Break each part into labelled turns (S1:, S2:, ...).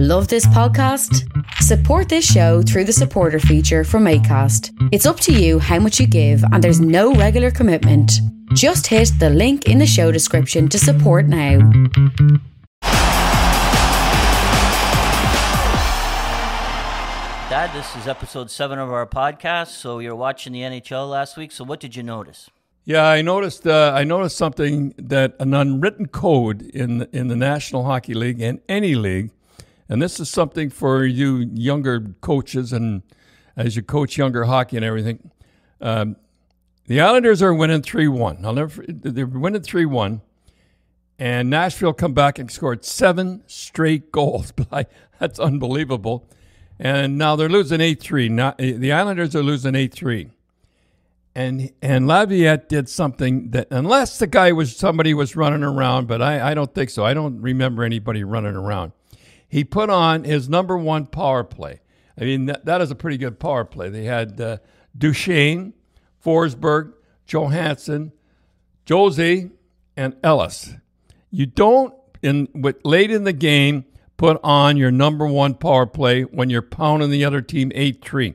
S1: Love this podcast? Support this show through the supporter feature from ACAST. It's up to you how much you give, and there's no regular commitment. Just hit the link in the show description to support now.
S2: Dad, this is episode seven of our podcast. So you're watching the NHL last week. So what did you notice?
S3: Yeah, I noticed. Uh, I noticed something that an unwritten code in in the National Hockey League and any league and this is something for you younger coaches and as you coach younger hockey and everything. Um, the Islanders are winning 3 1. I'll never, they're winning 3 1. And Nashville come back and scored seven straight goals. That's unbelievable. And now they're losing 8 3. The Islanders are losing 8 3. And, and Laviolette did something that, unless the guy was somebody was running around, but I, I don't think so. I don't remember anybody running around he put on his number one power play. I mean, that, that is a pretty good power play. They had uh, Duchene, Forsberg, Johansen, Josi, and Ellis. You don't, in with, late in the game, put on your number one power play when you're pounding the other team 8 3.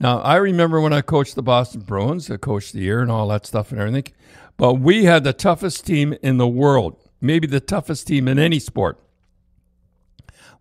S3: Now, I remember when I coached the Boston Bruins, I coached the year and all that stuff and everything, but we had the toughest team in the world, maybe the toughest team in any sport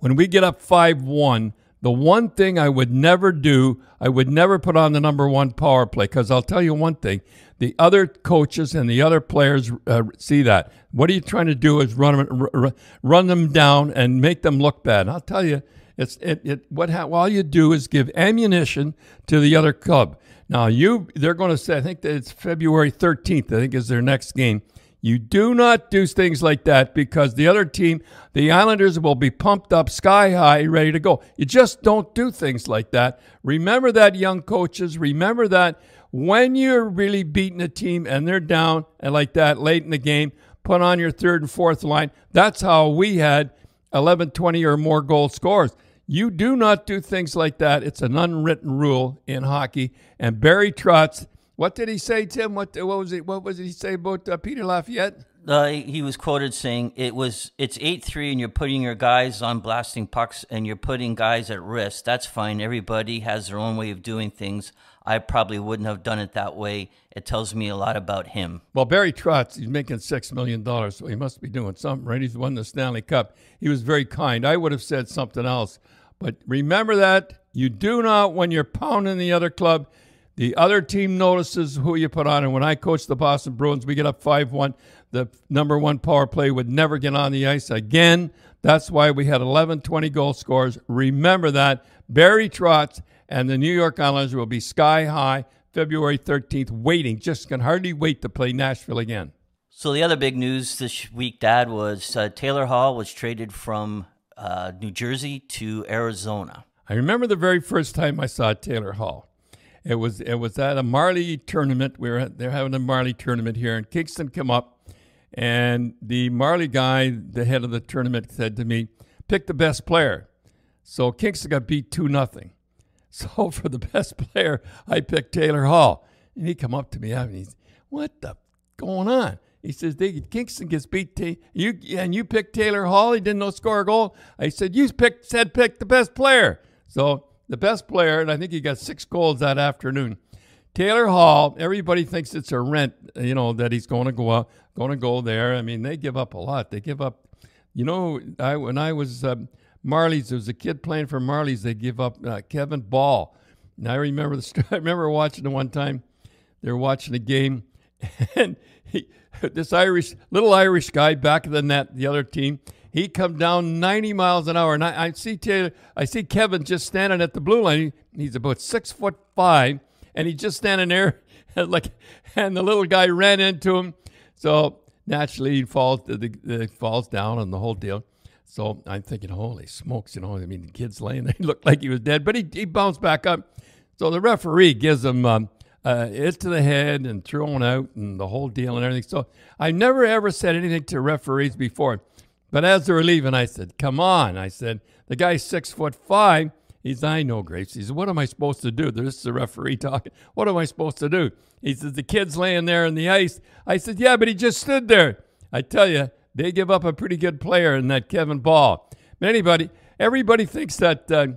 S3: when we get up 5 1, the one thing I would never do, I would never put on the number one power play because I'll tell you one thing the other coaches and the other players uh, see that. What are you trying to do is run them, run them down and make them look bad. And I'll tell you, it's it, it what ha- all you do is give ammunition to the other club. Now you they're going to say I think that it's February 13th. I think is their next game. You do not do things like that because the other team, the Islanders, will be pumped up sky high, ready to go. You just don't do things like that. Remember that, young coaches. Remember that when you're really beating a team and they're down and like that late in the game, put on your third and fourth line. That's how we had 11, 20 or more goal scores. You do not do things like that. It's an unwritten rule in hockey. And Barry Trotz what did he say, Tim? What what was it? What was he say about uh, Peter Laviolette?
S2: Uh, he was quoted saying it was it's eight three, and you're putting your guys on blasting pucks, and you're putting guys at risk. That's fine. Everybody has their own way of doing things. I probably wouldn't have done it that way. It tells me a lot about him.
S3: Well, Barry Trotz, he's making six million dollars, so he must be doing something right. He's won the Stanley Cup. He was very kind. I would have said something else, but remember that you do not when you're pounding the other club the other team notices who you put on. And when I coached the Boston Bruins, we get up 5 1. The number one power play would never get on the ice again. That's why we had 11 20 goal scores. Remember that. Barry Trotz and the New York Islanders will be sky high February 13th, waiting, just can hardly wait to play Nashville again.
S2: So, the other big news this week, Dad, was uh, Taylor Hall was traded from uh, New Jersey to Arizona.
S3: I remember the very first time I saw Taylor Hall. It was it was at a Marley tournament. We were they're having a Marley tournament here, and Kingston came up, and the Marley guy, the head of the tournament, said to me, "Pick the best player." So Kingston got beat two nothing. So for the best player, I picked Taylor Hall, and he come up to me and he's, "What the going on?" He says, Kingston gets beat. T- you and you picked Taylor Hall. He didn't know score a goal. I said, you picked said pick the best player. So the best player, and I think he got six goals that afternoon. Taylor Hall, everybody thinks it's a rent, you know, that he's going to go up, going to go there. I mean, they give up a lot. They give up, you know, I when I was um, Marlies, there was a kid playing for Marley's. They give up uh, Kevin Bahl. And I remember the I remember watching the one time. They were watching a game, and he, this Irish little Irish guy back of the net, the other team he come down 90 miles an hour. And I, I see Taylor, I see Kevin just standing at the blue line. He, he's about six foot five, and he's just standing there, like, and the little guy ran into him. So naturally, he falls, the, the, falls down on the whole deal. So I'm thinking, holy smokes, you know, I mean, the kid's laying there. He looked like he was dead, but he, he bounced back up. So the referee gives him um, uh, it to the head and thrown out and the whole deal and everything. So I never ever said anything to referees before. But as they were leaving, I said, Come on. I said, The guy's six foot five. He He's, I know, Grace. He said, What am I supposed to do? This is the referee talking. What am I supposed to do? He says, The kid's laying there in the ice. I said, Yeah, but he just stood there. I tell you, they give up a pretty good player in that Kevin Bahl. But anybody, everybody thinks that uh,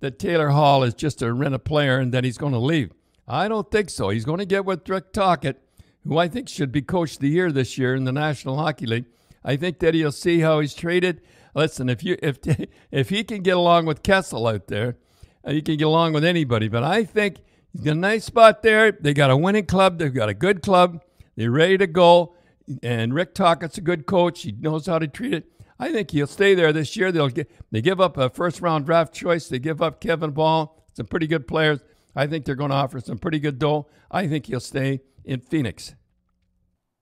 S3: that Taylor Hall is just a rent a player and that he's going to leave. I don't think so. He's going to get with Rick Tocchet, who I think should be coach of the year this year in the National Hockey League. I think that he'll see how he's treated. Listen, if you if if he can get along with Kessel out there, uh, he can get along with anybody. But I think he's got a nice spot there. They got a winning club. They've got a good club. They're ready to go. And Rick Tocchet's a good coach. He knows how to treat it. I think he'll stay there this year. They'll get they give up a first round draft choice. They give up Kevin Bahl, some pretty good players. I think they're going to offer some pretty good dough. I think he'll stay in Phoenix.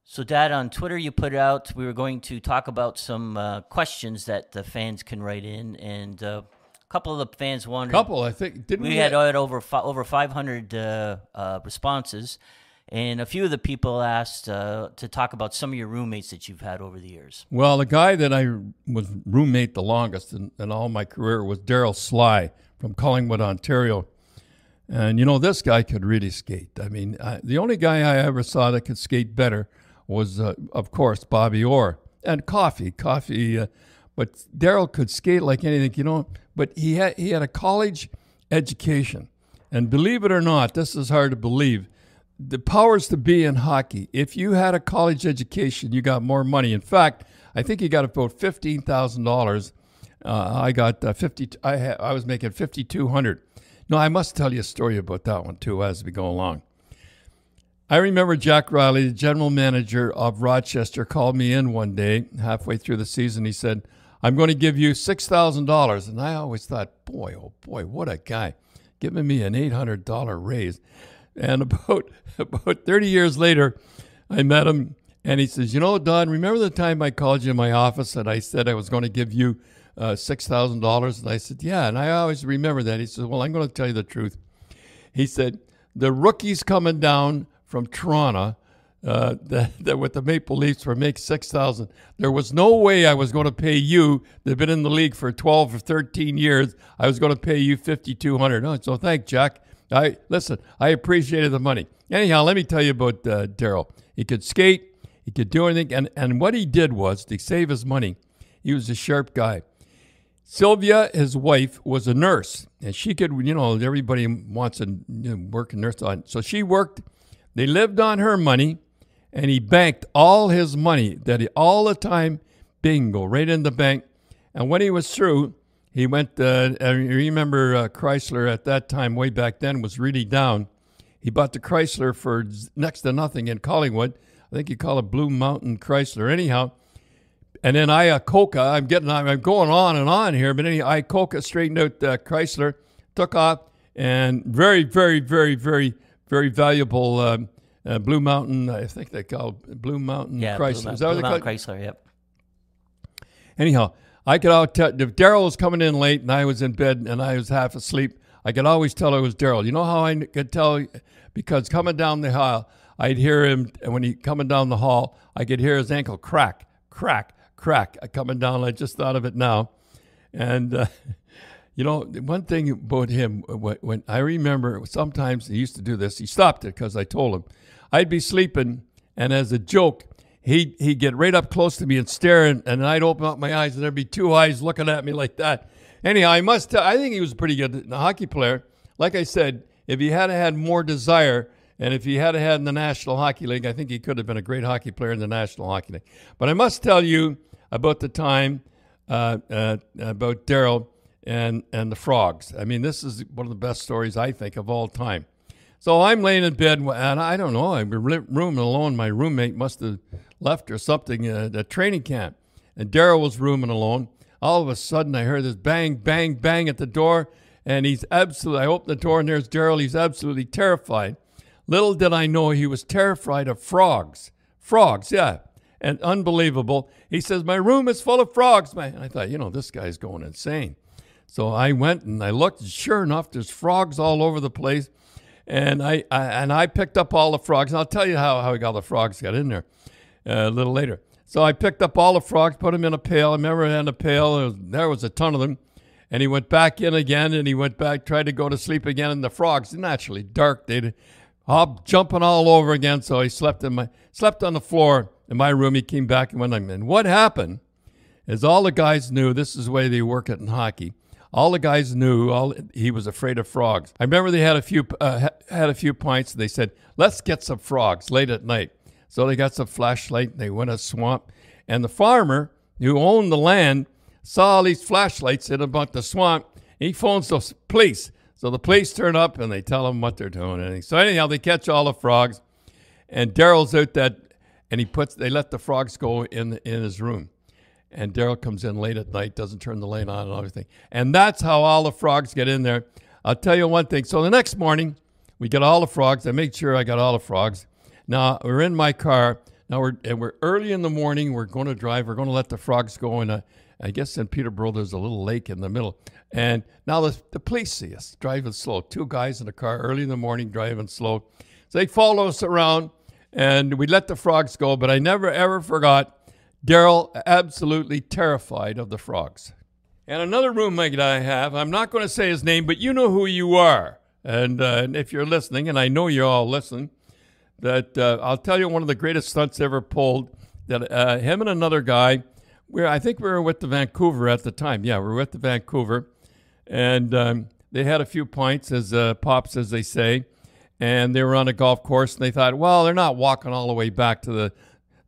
S2: So, Dad, on Twitter, you put out we were going to talk about some uh, questions that the fans can write in, and uh, a couple of the fans wanted.
S3: Couple, I think. Didn't
S2: we, we had, had over fi- over 500 uh, uh, responses, and a few of the people asked uh, to talk about some of your roommates that you've had over the years.
S3: Well, the guy that I was roommate the longest in, in all my career was Darryl Sly from Collingwood, Ontario. And you know, this guy could really skate. I mean, I, the only guy I ever saw that could skate better was, uh, of course, Bobby Orr and Coffey. Coffey, uh, but Darryl could skate like anything, you know. But he had he had a college education, and believe it or not, this is hard to believe. The powers to be in hockey. If you had a college education, you got more money. In fact, I think he got about fifteen thousand uh, dollars. I got uh, fifty. I ha- I was making fifty two hundred. No, I must tell you a story about that one too as we go along. I remember Jack Riley, the general manager of Rochester, called me in one day halfway through the season. He said, I'm going to give you $6,000. And I always thought, boy, oh boy, what a guy. Giving me an $800 raise. And about, about 30 years later, I met him and he says, You know, Don, remember the time I called you in my office and I said I was going to give you uh, $6,000? And I said, Yeah. And I always remember that. He said, Well, I'm going to tell you the truth. He said, The rookie's coming down from Toronto uh, that, that with the Maple Leafs for make six thousand. There was no way I was going to pay you. They've been in the league for twelve or thirteen years. I was going to pay you fifty two hundred. So thank Jack. I listen. I appreciated the money. Anyhow, let me tell you about uh, Darryl. He could skate. He could do anything. And and what he did was to save his money. He was a sharp guy. Sylvia, his wife, was a nurse, and she could, you know, everybody wants to work a nurse on. So she worked they lived on her money, and he banked all his money that he, all the time, bingo, right in the bank. And when he was through, he went. Uh, I remember uh, Chrysler at that time, way back then, was really down. He bought the Chrysler for next to nothing in Collingwood. I think he called it Blue Mountain Chrysler. Anyhow, and then Iacocca, I'm getting, I'm going on and on here, but anyhow, Iacocca straightened out uh, Chrysler, took off, and very, very, very, very very valuable um, uh, Blue Mountain. I think they call it Blue Mountain
S2: yeah,
S3: Chrysler.
S2: Blue,
S3: Is
S2: that Blue Mountain Chrysler. Yep.
S3: Anyhow, I could all tell if Darryl was coming in late and I was in bed and I was half asleep. I could always tell it was Darryl. You know how I could tell? Because coming down the hall, I'd hear him, and when he coming down the hall, I could hear his ankle crack, crack, crack, coming down. I just thought of it now, and uh, You know, one thing about him, when I remember sometimes he used to do this, he stopped it because I told him. I'd be sleeping, and as a joke, he'd, he'd get right up close to me and stare, and, and I'd open up my eyes, and there'd be two eyes looking at me like that. Anyhow, I must tell, I think he was a pretty good hockey player. Like I said, if he had had more desire, and if he had had in the National Hockey League, I think he could have been a great hockey player in the National Hockey League. But I must tell you about the time uh, uh, about Darryl and and the frogs. I mean, this is one of the best stories I think of all time. So I'm laying in bed, and I don't know. I'm rooming alone. My roommate must have left or something at a training camp, and Darryl was rooming alone. All of a sudden, I heard this bang, bang, bang at the door, and he's absolutely. I open the door, and there's Darryl. He's absolutely terrified. Little did I know he was terrified of frogs. Frogs, yeah, and unbelievable. He says, "My room is full of frogs, man." I thought, you know, this guy's going insane. So I went and I looked. Sure enough, there's frogs all over the place, and I, I and I picked up all the frogs. And I'll tell you how how all the frogs got in there uh, a little later. So I picked up all the frogs, put them in a pail. I remember in a pail. There was, there was a ton of them. And he went back in again, and he went back, tried to go to sleep again. And the frogs, naturally dark, they'd hop jumping all over again. So he slept in my slept on the floor in my room. He came back and went, "I'm. What happened is all the guys knew this is the way they work it in hockey all the guys knew all he was afraid of frogs. I remember they had a few uh, had a few pints. And they said, "Let's get some frogs late at night." So they got some flashlight. They went a swamp, and the farmer who owned the land saw all these flashlights in about the swamp. He phones the police. So the police turn up and they tell him what they're doing. So anyhow, they catch all the frogs, and Darryl's out that, and he puts they let the frogs go in in his room, and Darryl comes in late at night, doesn't turn the light on and everything, and that's how all the frogs get in there. I'll tell you one thing. So the next morning, we get all the frogs. I make sure I got all the frogs. Now we're in my car. Now we're and we're early in the morning. We're going to drive. We're going to let the frogs go in I guess in Peterborough there's a little lake in the middle. And now the, the police see us driving slow. Two guys in a car early in the morning driving slow. So they follow us around and we let the frogs go. But I never ever forgot Darryl absolutely terrified of the frogs. And another roommate I have, I'm not going to say his name, but you know who you are. And, uh, and if you're listening, and I know you're all listening, that uh, I'll tell you one of the greatest stunts ever pulled. That uh, him and another guy we're, I think we were with the Vancouver at the time. Yeah, we were with the Vancouver, and um, they had a few points as uh, pops, as they say, and they were on a golf course, and they thought, well, they're not walking all the way back to the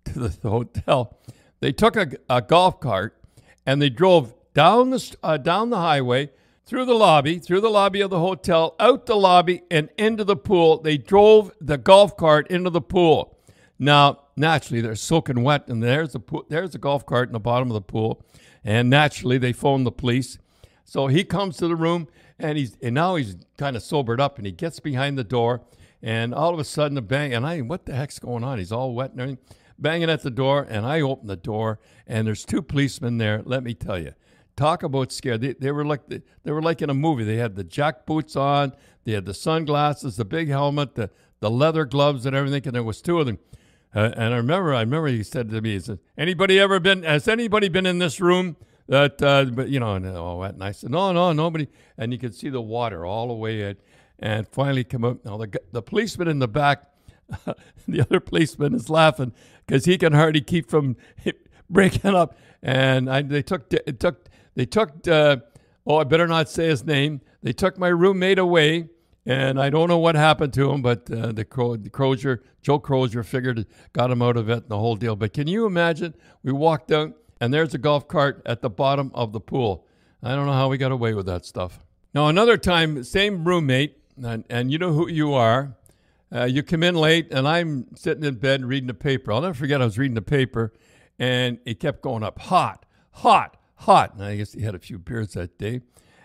S3: to the hotel. They took a, a, golf cart and they drove down the uh, down the highway through the lobby, through the lobby of the hotel, out the lobby, and into the pool. They drove the golf cart into the pool. Now, naturally, they're soaking wet, and there's a pool, there's a golf cart in the bottom of the pool, and naturally, they phone the police. So he comes to the room, and he's and now he's kind of sobered up, and he gets behind the door, and all of a sudden, the bang, and I, what the heck's going on? He's all wet and everything, banging at the door, and I open the door, and there's two policemen there. Let me tell you, talk about scared. They, they were like they were like in a movie. They had the jack boots on, they had the sunglasses, the big helmet, the the leather gloves, and everything, and there was two of them uh, and I remember, I remember he said to me, he said, "Anybody ever been? Has anybody been in this room that, uh, but you know?" And oh, and I said, "No, no, nobody." And you could see the water all the way in, and finally come up. Now the the policeman in the back, the other policeman is laughing because he can hardly keep from breaking up. And I, they took it took they took. Uh, oh, I better not say his name. They took my roommate away and I don't know what happened to him, but uh, the, Cro- the Crozier, Joe Crozier figured got him out of it and the whole deal. But can you imagine? We walked out and there's a golf cart at the bottom of the pool. I don't know how we got away with that stuff. Now, another time, same roommate, and, and you know who you are. Uh, you come in late, and I'm sitting in bed reading the paper. I'll never forget, I was reading the paper, and it kept going up hot, hot, hot. And I guess he had a few beers that day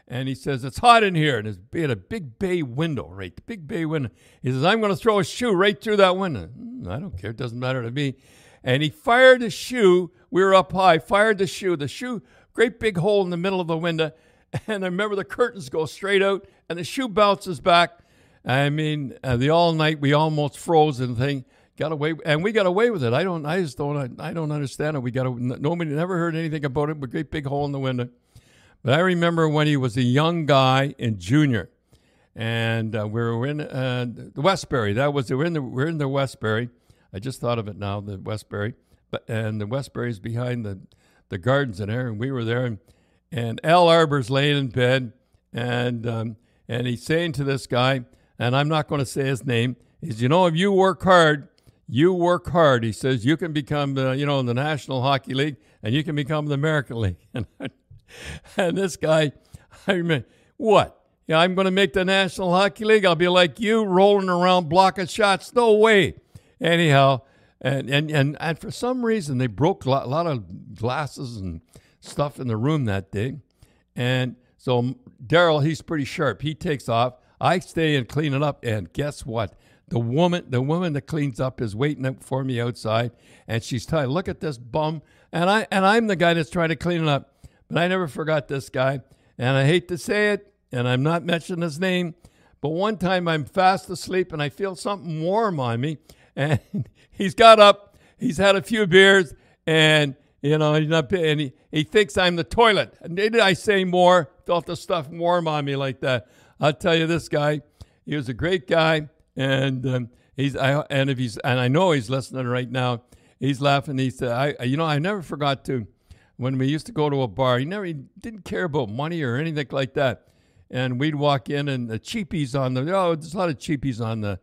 S3: and he says, It's hot in here. And he had a big bay window, right? The big bay window. He says, I'm going to throw a shoe right through that window. Mm, I don't care. It doesn't matter to me. And he fired the shoe. We were up high, fired the shoe. The shoe, great big hole in the middle of the window. And I remember the curtains go straight out and the shoe bounces back. I mean, uh, the all night we almost froze and thing got away, and we got away with it. I don't, I just don't, I, don't understand it. We got, nobody never heard anything about it. But great big hole in the window. But I remember when he was a young guy in junior, and uh, we were in uh, the Westbury. That was we're in the we're in the Westbury. I just thought of it now, the Westbury. But and the Westbury is behind the the gardens in there, and we were there, and, and Al Arbour's laying in bed, and um, and he's saying to this guy, and I'm not going to say his name. Is you know if you work hard, you work hard. He says you can become the you know in the National Hockey League, and you can become the American League. and this guy, I remember, what? Yeah, I'm going to make the National Hockey League. I'll be like you, rolling around blocking shots. No way. Anyhow, and and and, and for some reason they broke a lot, a lot of glasses and stuff in the room that day, and so Darryl, he's pretty sharp. He takes off. I stay and clean it up, and guess what? The woman, the woman that cleans up is waiting for me outside, and she's telling, "Look at this bum," and I and I'm the guy that's trying to clean it up. But I never forgot this guy. And I hate to say it, and I'm not mentioning his name, but one time I'm fast asleep and I feel something warm on me. And he's got up, he's had a few beers, and you know, he's not, and he, he thinks I'm the toilet. And did I say more? Felt the stuff warm on me like that. I'll tell you, this guy, he was a great guy, and um, he's, I, and if he's, and I know he's listening right now. He's laughing. He said, "I, you know, I never forgot to when we used to go to a bar. He never he didn't care about money or anything like that. And we'd walk in and the cheapies on the oh, there's a lot of cheapies on the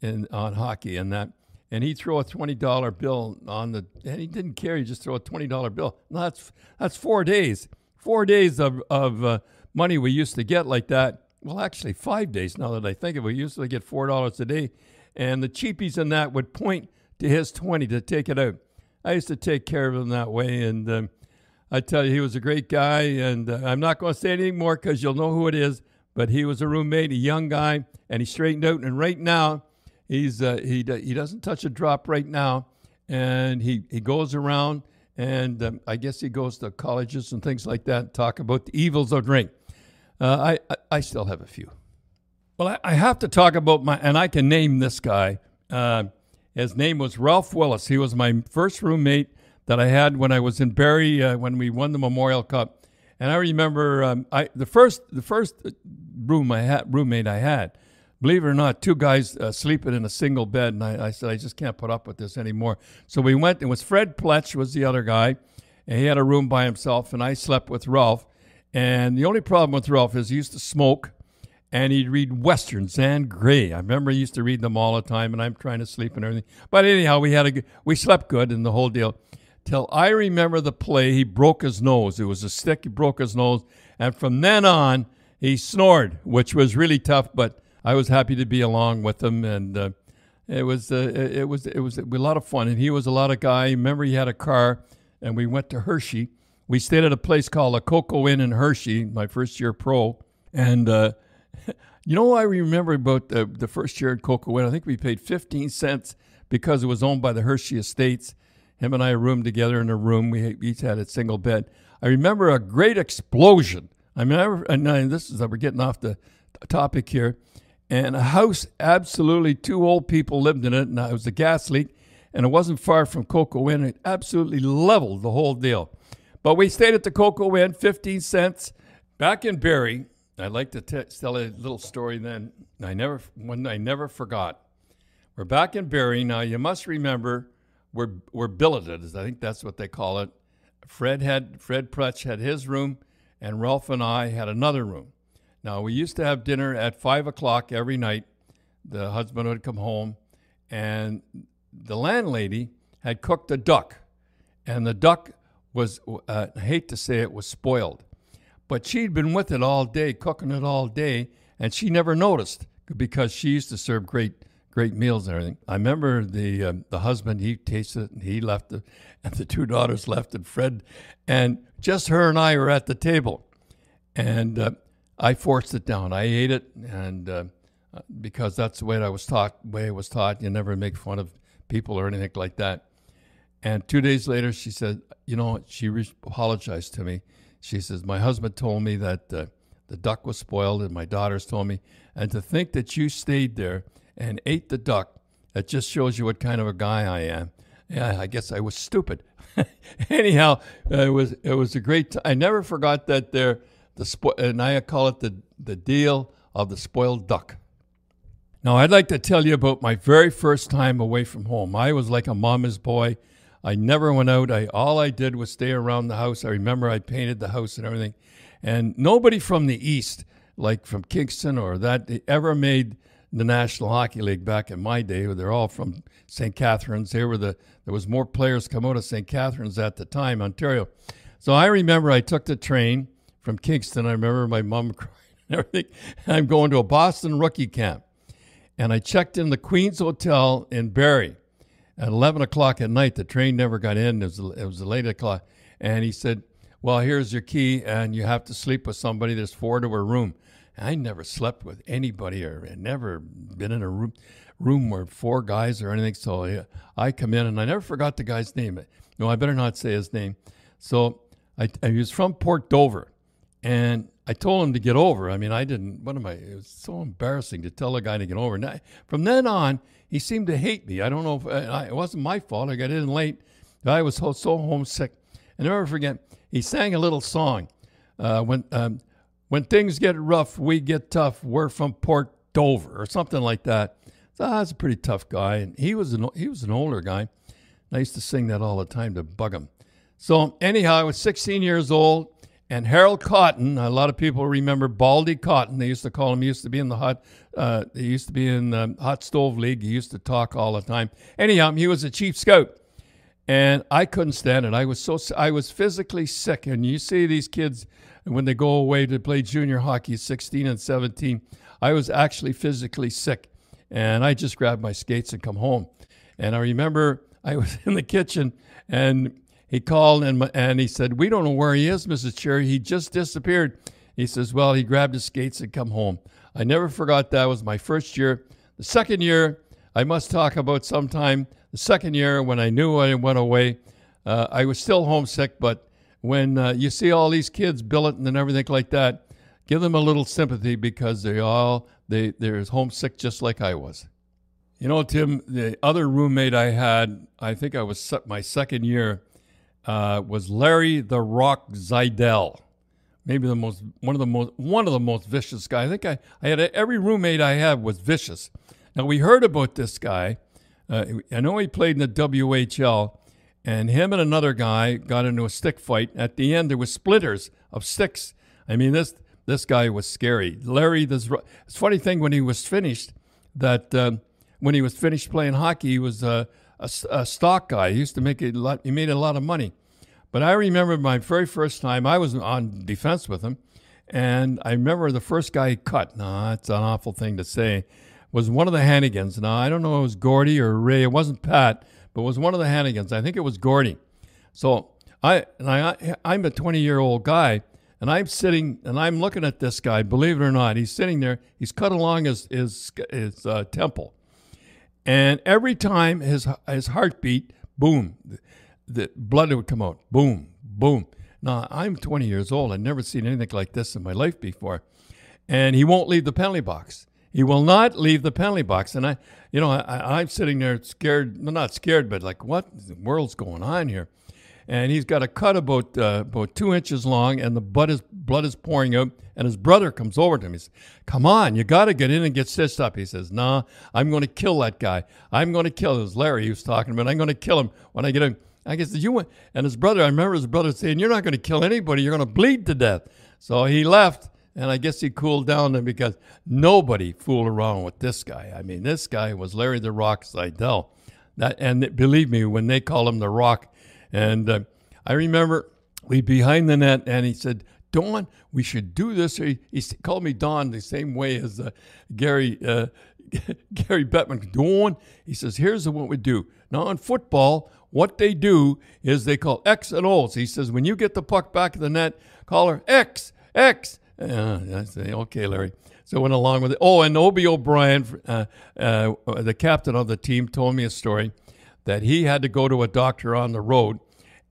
S3: in on hockey and that. And he'd throw a twenty dollar bill on the and he didn't care, he just throw a twenty dollar bill. That's that's four days. Four days of, of uh, money we used to get like that. Well, actually, five days now that I think of it. We usually get four dollars a day. And the cheapies in that would point to his 20 to take it out. I used to take care of him that way. And um, I tell you, he was a great guy. And uh, I'm not going to say anything more because you'll know who it is. But he was a roommate, a young guy, and he straightened out. And right now, he's uh, he he doesn't touch a drop right now, and he he goes around, and um, I guess he goes to colleges and things like that, and talk about the evils of drink. Uh, I, I still have a few. Well, I, I have to talk about my, and I can name this guy. Uh, his name was Ralph Willis. He was my first roommate that I had when I was in Barrie uh, when we won the Memorial Cup. And I remember um, I the first the first room I had roommate I had, believe it or not, two guys uh, sleeping in a single bed, and I, I, said I just can't put up with this anymore. So we went. It was Fred Pletch was the other guy, and he had a room by himself, and I slept with Ralph. And the only problem with Ralph is he used to smoke, and he'd read westerns and Gray. I remember he used to read them all the time, and I'm trying to sleep and everything. But anyhow, we had a we slept good and the whole deal. Till I remember the play, he broke his nose. It was a stick. He broke his nose, and from then on, he snored, which was really tough. But I was happy to be along with him, and uh, it was uh, it was it was a lot of fun. And he was a lot of guy. Remember, he had a car, and we went to Hershey. We stayed at a place called a Cocoa Inn in Hershey, my first year pro, and. Uh, you know, I remember about the, the first year at Cocoa Inn. I think we paid 15 cents because it was owned by the Hershey Estates. Him and I roomed together in a room. We each had a single bed. I remember a great explosion. I mean, I, and this is we're getting off the topic here. And a house, absolutely, two old people lived in it, and it was a gas leak, and it wasn't far from Coco Inn. It absolutely leveled the whole deal. But we stayed at the Cocoa Inn, 15 cents, back in Barrie. I'd like to t- tell a little story then. I never, one I never forgot. We're back in Barrie now. You must remember we're we're billeted. I think that's what they call it. Fred had Fred Prutch had his room, and Ralph and I had another room. Now we used to have dinner at five o'clock every night. The husband would come home, and the landlady had cooked a duck, and the duck was uh, I hate to say it was spoiled. But she'd been with it all day, cooking it all day, and she never noticed because she used to serve great great meals and everything. I remember the uh, the husband he tasted it and he left it, and the two daughters left and Fred, and just her and I were at the table, and uh, I forced it down. I ate it, and uh, because that's the way I was taught. Way I was taught, you never make fun of people or anything like that. And two days later, she said, you know, she re- apologized to me. She says, My husband told me that uh, the duck was spoiled, and my daughters told me. And to think that you stayed there and ate the duck, that just shows you what kind of a guy I am. Yeah, I guess I was stupid. Anyhow, uh, it was it was a great. I never forgot that there. The spo- and I call it the the deal of the spoiled duck. Now, I'd like to tell you about my very first time away from home. I was like a mama's boy. I never went out. I all I did was stay around the house. I remember I painted the house and everything. And nobody from the east, like from Kingston or that, ever made the National Hockey League back in my day. They're all from St. Catharines. They were the there was more players come out of St. Catharines at the time, Ontario. So I remember I took the train from Kingston. I remember my mom crying and everything. I'm going to a Boston rookie camp, and I checked in the Queens Hotel in Barrie at 11 o'clock at night. The train never got in. It was, it was late o'clock. And he said, Well, here's your key, and you have to sleep with somebody. There's four to a room. I never slept with anybody or never been in a room room where four guys or anything. So I come in and I never forgot the guy's name. No, I better not say his name. So I, I was from Port Dover, and I told him to get over. I mean, I didn't. What am I? It was so embarrassing to tell a guy to get over. Now, from then on, he seemed to hate me. I don't know if uh, it wasn't my fault. I got in late. I was so, so homesick. I never forget. He sang a little song. Uh, when um, when things get rough, we get tough. We're from Port Dover or something like that. So I was a pretty tough guy, and he was an he was an older guy. I used to sing that all the time to bug him. So anyhow, I was 16 years old, and Harold Cotton. A lot of people remember Baldy Cotton. They used to call him. He used to be in the hot. Uh, he used to be in the hot stove league. He used to talk all the time. Anyhow, he was a chief scout, and I couldn't stand it. I was so I was physically sick. And you see these kids when they go away to play junior hockey, 16 and 17. I was actually physically sick, and I just grabbed my skates and come home. And I remember I was in the kitchen and he called and, and he said, We don't know where he is, Mrs. Cherry. He just disappeared. He says, Well, he grabbed his skates and come home. I never forgot that. was my first year. The second year, I must talk about sometime. The second year, when I knew I went away, uh, I was still homesick. But when uh, you see all these kids billeting and everything like that, give them a little sympathy because they all they they're homesick just like I was. You know, Tim, the other roommate I had, I think I was my second year uh, was Larry the Rock Zeidel. Maybe the most one of the most one of the most vicious guy. I think I, I had a, every roommate I had was vicious. Now we heard about this guy. Uh, I know he played in the WHL, and him and another guy got into a stick fight. At the end, there was splinters of sticks. I mean this this guy was scary. Larry, this it's funny thing when he was finished that uh, when he was finished playing hockey, he was uh, a, a stock guy. He used to make a lot. He made a lot of money. But I remember my very first time. I was on defense with him, and I remember the first guy he cut. No, that's an awful thing to say. Was one of the Hannigans. Now I don't know if it was Gordy or Ray. It wasn't Pat, but it was one of the Hannigans. I think it was Gordy. So I and I I'm a 20 year old guy, and I'm sitting and I'm looking at this guy. Believe it or not, he's sitting there. He's cut along his his his uh, temple and every time his his heartbeat, boom, the, blood would come out, boom, boom. Now I'm 20 years old. I've never seen anything like this in my life before, and he won't leave the penalty box. He will not leave the penalty box. And I, you know, I, I'm sitting there scared, well, not scared, but like, what the world's going on here? And he's got a cut about uh, about two inches long, and the blood is blood is pouring out. And his brother comes over to him. He says, "Come on, you got to get in and get stitched up." He says, "Nah, I'm going to kill that guy. I'm going to kill." Him. It was Larry he was talking about. I'm going to kill him when I get him. I guess you went, and his brother. I remember his brother saying, "You're not going to kill anybody. You're going to bleed to death." So he left, and I guess he cooled down then because nobody fooled around with this guy. I mean, this guy was Larry the Rock Zeidel. That, and believe me, when they call him the Rock, and uh, I remember we behind the net, and he said, "Don, we should do this." He, he called me Don the same way as uh, Gary uh, Gary Bettman. Don, he says, "Here's what we do now in football." What they do is they call X and O's. He says, when you get the puck back of the net, call her X, X. Uh, I say, okay, Larry. So went along with it. Oh, and Obie O'Brien, uh, uh, the captain of the team, told me a story that he had to go to a doctor on the road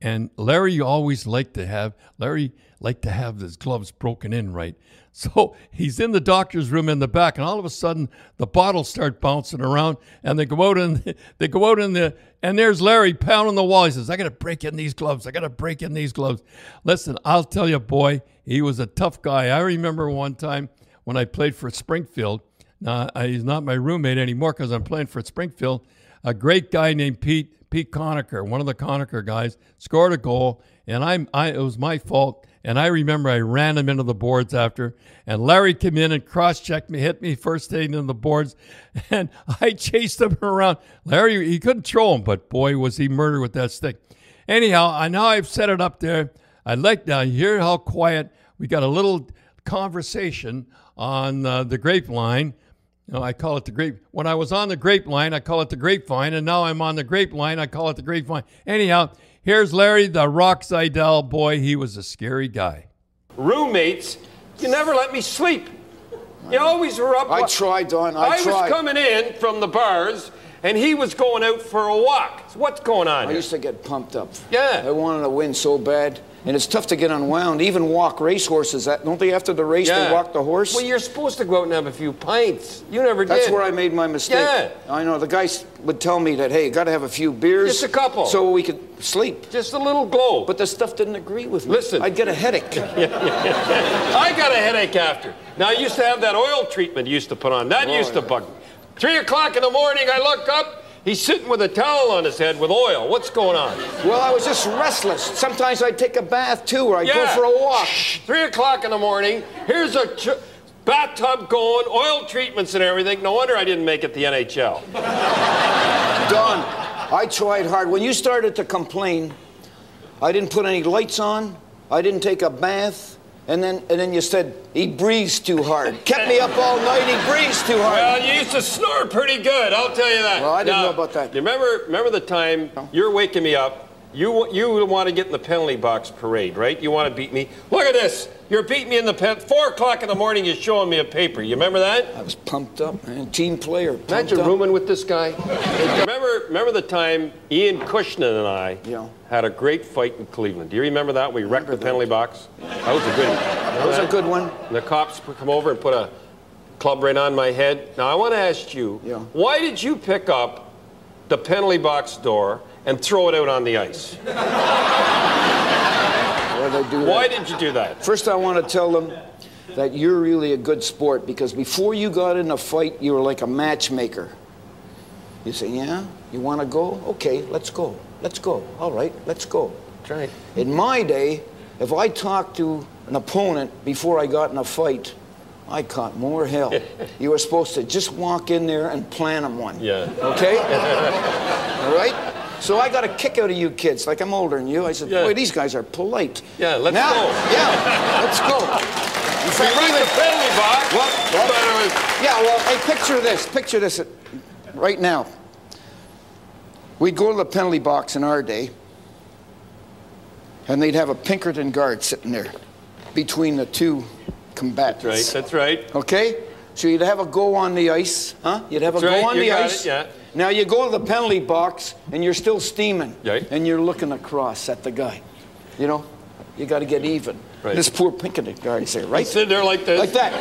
S3: and Larry always liked to have Larry liked to have his gloves broken in right. So he's in the doctor's room in the back, and all of a sudden the bottles start bouncing around, and they go out and they go out in the and there's Larry pounding the wall. He says, "I got to break in these gloves. I got to break in these gloves." Listen, I'll tell you, boy, he was a tough guy. I remember one time when I played for Springfield. Now he's not my roommate anymore because I'm playing for Springfield. A great guy named Pete Pete Conacher, one of the Conacher guys, scored a goal, and I'm, I, it was my fault. And I remember I ran him into the boards after, and Larry came in and cross-checked me, hit me first hitting in the boards, and I chased him around. Larry, he couldn't throw him, but boy, was he murdered with that stick. Anyhow, I now I've set it up there. I'd like to hear how quiet. We got a little conversation on uh, the grapevine you know, I call it the grape. When I was on the grapevine, I call it the grapevine, and now I'm on the grapevine, I call it the grapevine. Anyhow, here's Larry, the Rock Zeidel boy. He was a scary guy.
S4: Roommates, you never let me sleep. You always were up.
S5: I tried, Don. I,
S4: I
S5: tried.
S4: was coming in from the bars, and he was going out for a walk. So what's going on?
S5: I
S4: here?
S5: used to get pumped up.
S4: Yeah.
S5: I wanted to win so bad. And it's tough to get unwound. Even walk racehorses. Don't they after the race
S4: Yeah.
S5: they walk the horse?
S4: Well, you're supposed to go out and have a few pints. You never
S5: That's
S4: did.
S5: That's where I made my mistake.
S4: Yeah.
S5: I know. The guys would tell me that, hey, you got to have a few beers.
S4: Just a couple.
S5: So we could sleep.
S4: Just a little glow.
S5: But the stuff didn't agree with me.
S4: Listen.
S5: I'd get a headache.
S4: I got a headache after. Now, I used to have that oil treatment you used to put on. That
S5: Oh,
S4: used to bug me. Three o'clock in the morning, I look up. He's sitting with a towel on his head with oil. What's going on?
S5: Well, I was just restless. Sometimes I'd take a bath too, or I'd go for a walk.
S4: Three o'clock in the morning. Here's a ch- bathtub going, oil treatments and everything. No wonder I didn't make it the NHL.
S5: Don, I tried hard. When you started to complain, I didn't put any lights on. I didn't take a bath. And then, and then you said he breathes too hard. Kept me up all night. He breathes too hard.
S4: Well, you used to snore pretty good. I'll tell you that.
S5: Well, I didn't
S4: Now,
S5: know about that.
S4: You remember? Remember the time you're waking me up. You you want to get in the penalty box parade, right? You want to beat me. Look at this. You're beating me in the pen. Four o'clock in the morning. You're showing me a paper. You remember that?
S5: I was pumped up, man. Team player.
S4: Imagine
S5: up.
S4: rooming with this guy. remember, remember the time Ian Cushenan and I
S5: Yeah.
S4: had a great fight in Cleveland. Do you remember that? We wrecked the
S5: that.
S4: penalty box. That was a good one.
S5: That was a good one.
S4: And the cops come over and put a club right on my head. Now I want to ask you,
S5: Yeah.
S4: why did you pick up the penalty box door and throw it out on the ice?
S5: Why did I do that?
S4: Why did you do that?
S5: First, I want to tell them that you're really a good sport because before you got in a fight, you were like a matchmaker. You say, Yeah, you want to go? Okay, let's go. Let's go. All right, let's go.
S4: That's right.
S5: In my day, if I talked to an opponent before I got in a fight, I caught more hell. you were supposed to just walk in there and plan them one.
S4: Yeah.
S5: Okay? All right? So I got a kick out of you kids. Like I'm older than you. I said,
S4: Yeah.
S5: boy, these guys are polite.
S4: Yeah, let's
S5: now,
S4: go.
S5: Yeah, let's go. In
S4: We
S5: fact,
S4: wrecked
S5: even-
S4: the penalty box.
S5: Well-
S4: but
S5: yeah, well, hey, picture this. Picture this right now. We'd go to the penalty box in our day, and they'd have a Pinkerton guard sitting there between the two combatants.
S4: Right, that's right.
S5: Okay? So you'd have a go on the ice, huh? You'd have a
S4: That's
S5: go
S4: right,
S5: on
S4: you
S5: the ice.
S4: it, yeah.
S5: Now you go to the penalty box and you're still steaming.
S4: Right.
S5: And you're looking across at the guy. You know? You got to get even.
S4: Right.
S5: This poor Pinkerton guard is there, right?
S4: Sitting there like this.
S5: Like that.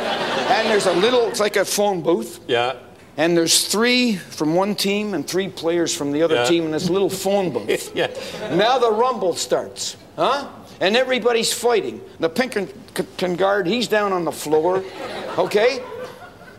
S5: And there's a little, it's like a phone booth.
S4: Yeah.
S5: And there's three from one team and three players from the other
S4: Yeah.
S5: team in this little phone booth.
S4: Yeah.
S5: Now the rumble starts, huh? And everybody's fighting. The Pinkerton guard, he's down on the floor, okay?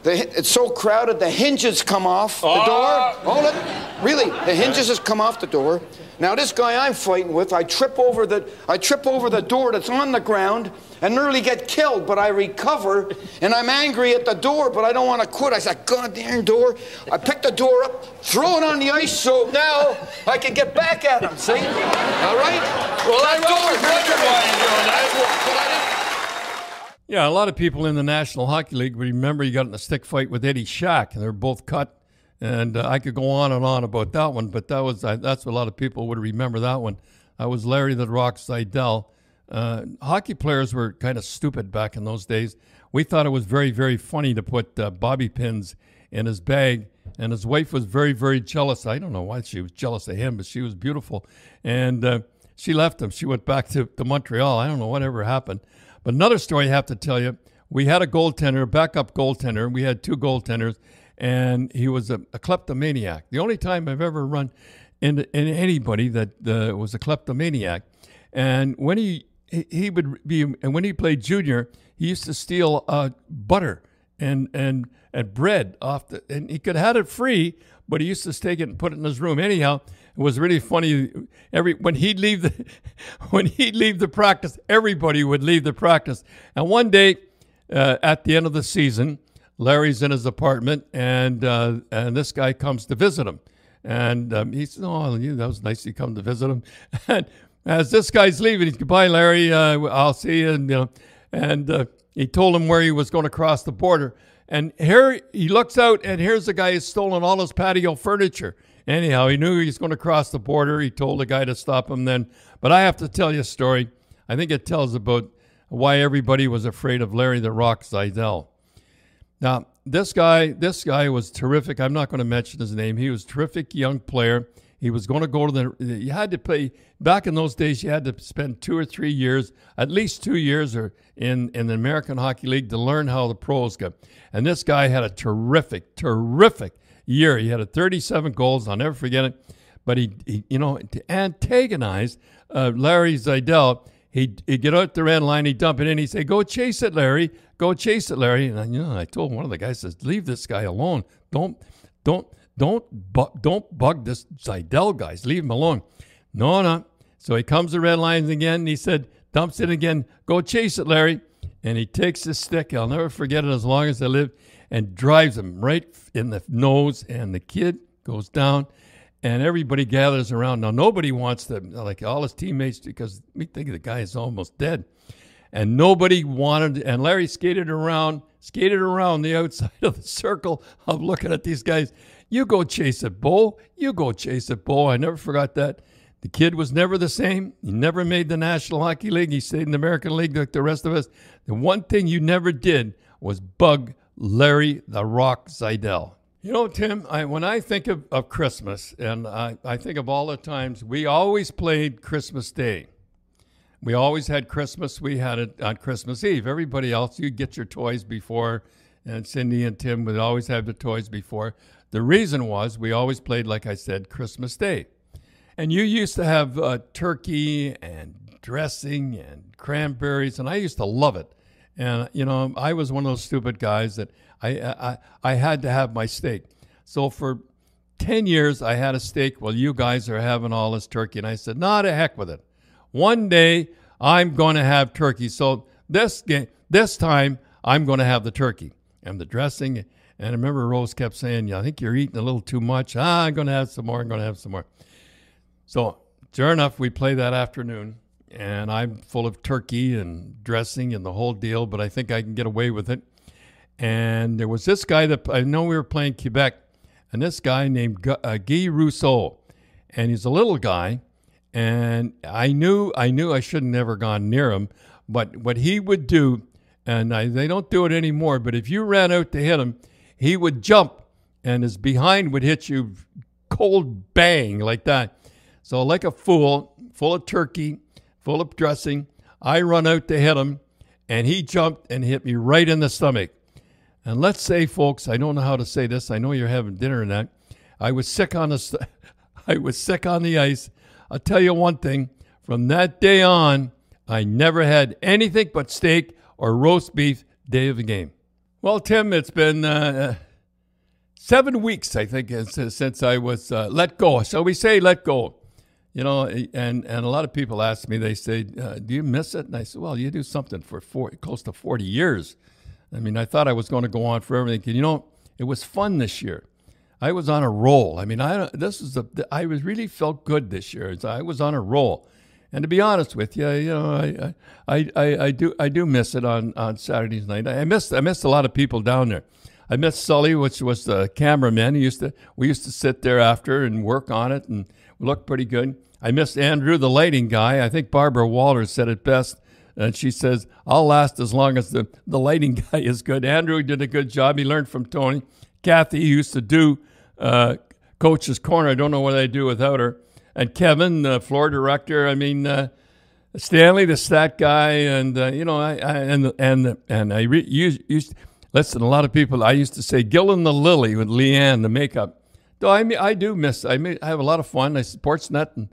S5: The, it's so crowded, the hinges come off the
S4: Ah.
S5: door. Hold it. Really, the hinges has come off the door. Now this guy I'm fighting with, I trip over the, I trip over the door that's on the ground and nearly get killed, but I recover and I'm angry at the door, but I don't want to quit. I said, God damn door. I pick the door up, throw it on the ice so now I can get back at him, see? All right?
S4: Well, I
S5: That
S4: always
S5: door-
S4: wondered why you're doing that.
S5: I
S3: Yeah, a lot of people in the National Hockey League remember you got in a stick fight with Eddie Shack, and they're both cut. And uh, I could go on and on about that one, but that was uh, that's a lot of people would remember that one. That was Larry the Rock Zeidel. Uh, hockey players were kind of stupid back in those days. We thought it was very, very funny to put uh, bobby pins in his bag, and his wife was very, very jealous. I don't know why she was jealous of him, but she was beautiful, and uh, she left him. She went back to, to Montreal. I don't know whatever happened. But another story I have to tell you: we had a goaltender, backup goaltender. We had two goaltenders, and he was a, a kleptomaniac. The only time I've ever run into, into anybody that uh, was a kleptomaniac. And when he, he would be, and when he played junior, he used to steal uh, butter and and and bread off the, and he could have had it free, but he used to take it and put it in his room. Anyhow, it was really funny. Every when he'd leave the when he'd leave the practice, everybody would leave the practice. And one day, uh, at the end of the season, Larry's in his apartment, and uh, and this guy comes to visit him, and um, he says, "Oh, you, that was nice you come to visit him." And as this guy's leaving, he's goodbye, Larry. Uh, I'll see you. And you know, and uh, he told him where he was going to cross the border. And here he looks out, and here's the guy who's stolen all his patio furniture. Anyhow, he knew he was going to cross the border. He told the guy to stop him then. But I have to tell you a story. I think it tells about why everybody was afraid of Larry the Rock Zeidel. Now, this guy, this guy was terrific. I'm not going to mention his name. He was terrific young player. He was going to go to the. You had to play back in those days. You had to spend two or three years, at least two years, or in in the American Hockey League to learn how the pros go. And this guy had a terrific, terrific year. He had a 37 goals. I'll never forget it. But he, he you know, to antagonize uh, Larry Zeidel, he'd, he'd get out the red line, he'd dump it in, he'd say, "Go chase it, Larry. Go chase it, Larry." And I, you know, I told one of the guys, "says Leave this guy alone. Don't, don't." don't bu- don't bug this Zeidel guys. Leave him alone. No, no. So he comes to red lines again. And he said, dumps it again. Go chase it, Larry. And he takes his stick. I'll never forget it as long as I live. And drives him right in the nose. And the kid goes down. And everybody gathers around. Now nobody wants to like all his teammates because we think the guy is almost dead. And nobody wanted. And Larry skated around, skated around the outside of the circle of looking at these guys. You go chase it, Bo. You go chase it, Bo. I never forgot that. The kid was never the same. He never made the National Hockey League. He stayed in the American League like the rest of us. The one thing you never did was bug Larry the Rock Zeidel. You know, Tim, I, when I think of, of Christmas, and I, I think of all the times we always played Christmas Day. We always had Christmas. We had it on Christmas Eve. Everybody else, you get your toys before, and Cindy and Tim would always have the toys before. The reason was we always played, like I said, Christmas Day. And you used to have uh, turkey and dressing and cranberries, and I used to love it. And you know, I was one of those stupid guys that I I, I had to have my steak. So for ten years, I had a steak while you guys are having all this turkey, and I said, "Nah, to heck with it. One day I'm going to have turkey." So this game, this time, I'm going to have the turkey and the dressing. And I remember Rose kept saying, "Yeah, I think you're eating a little too much. Ah, I'm going to have some more. I'm going to have some more." So, sure enough, we play that afternoon, and I'm full of turkey and dressing and the whole deal, but I think I can get away with it. And there was this guy that I know we were playing Quebec, and this guy named uh, Guy Rousseau, and he's a little guy, and I knew I knew I should have never gone near him, but what he would do, and I, they don't do it anymore, but if you ran out to hit him, he would jump, and his behind would hit you cold bang like that. So, like a fool, full of turkey, full of dressing, I run out to hit him, and he jumped and hit me right in the stomach. And let's say, folks, I don't know how to say this. I know you're having dinner and that. I was sick on the, I was sick on the ice. I'll tell you one thing. From that day on, I never had anything but steak or roast beef day of the game. Well, Tim, it's been uh, seven weeks, I think, since I was uh, let go. Shall we say let go? You know, and, and a lot of people ask me, they say, uh, do you miss it? And I said, well, you do something for four, close to 40 years. I mean, I thought I was going to go on for everything. And, you know, it was fun this year. I was on a roll. I mean, I this is a I was really felt good this year. I was on a roll, and to be honest with you, you know, I I, I, I do I do miss it on, on Saturdays night. I missed I missed a lot of people down there. I missed Sully, which was the cameraman. He used to we used to sit there after and work on it and look pretty good. I missed Andrew, the lighting guy. I think Barbara Walters said it best. And she says, I'll last as long as the, the lighting guy is good. Andrew did a good job. He learned from Tony. Kathy used to do uh, Coach's Corner. I don't know what they do without her. And Kevin, the floor director. I mean, uh, Stanley, the stat guy, and uh, you know, I, I, and and and I re- used, used listen. A lot of people. I used to say Gillen the Lily with Leanne, the makeup. Though I I do miss. I I have a lot of fun. I support Sportsnet and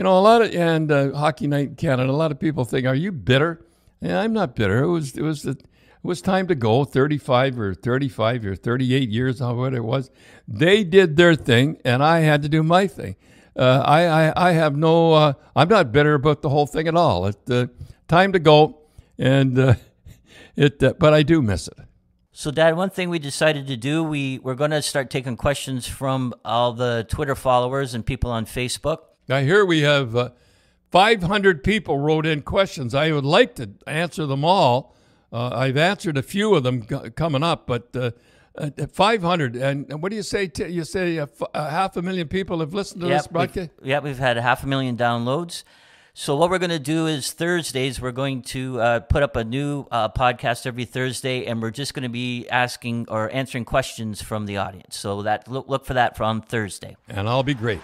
S3: you know a lot of and uh, Hockey Night in Canada. A lot of people think, "Are you bitter?" Yeah, I'm not bitter. It was it was the, it was time to go. 35 or 35 or 38 years, however it was. They did their thing, and I had to do my thing. Uh, I, I I have no. Uh, I'm not bitter about the whole thing at all. It's uh, time to go, and uh, it. Uh, but I do miss it.
S2: So, Dad, one thing we decided to do, we, we're going to start taking questions from all the Twitter followers and people on Facebook.
S3: Now, here we have uh, 500 people wrote in questions. I would like to answer them all. Uh, I've answered a few of them coming up, but uh, uh 500. And what do you say? T- you say a, f- half a million people have listened to
S2: yep,
S3: this broadcast?
S2: We've, yeah, we've had half a million downloads. So what we're going to do is Thursdays we're going to uh, put up a new uh, podcast every Thursday, and we're just going to be asking or answering questions from the audience. So that look look for that from Thursday.
S3: And I'll be great.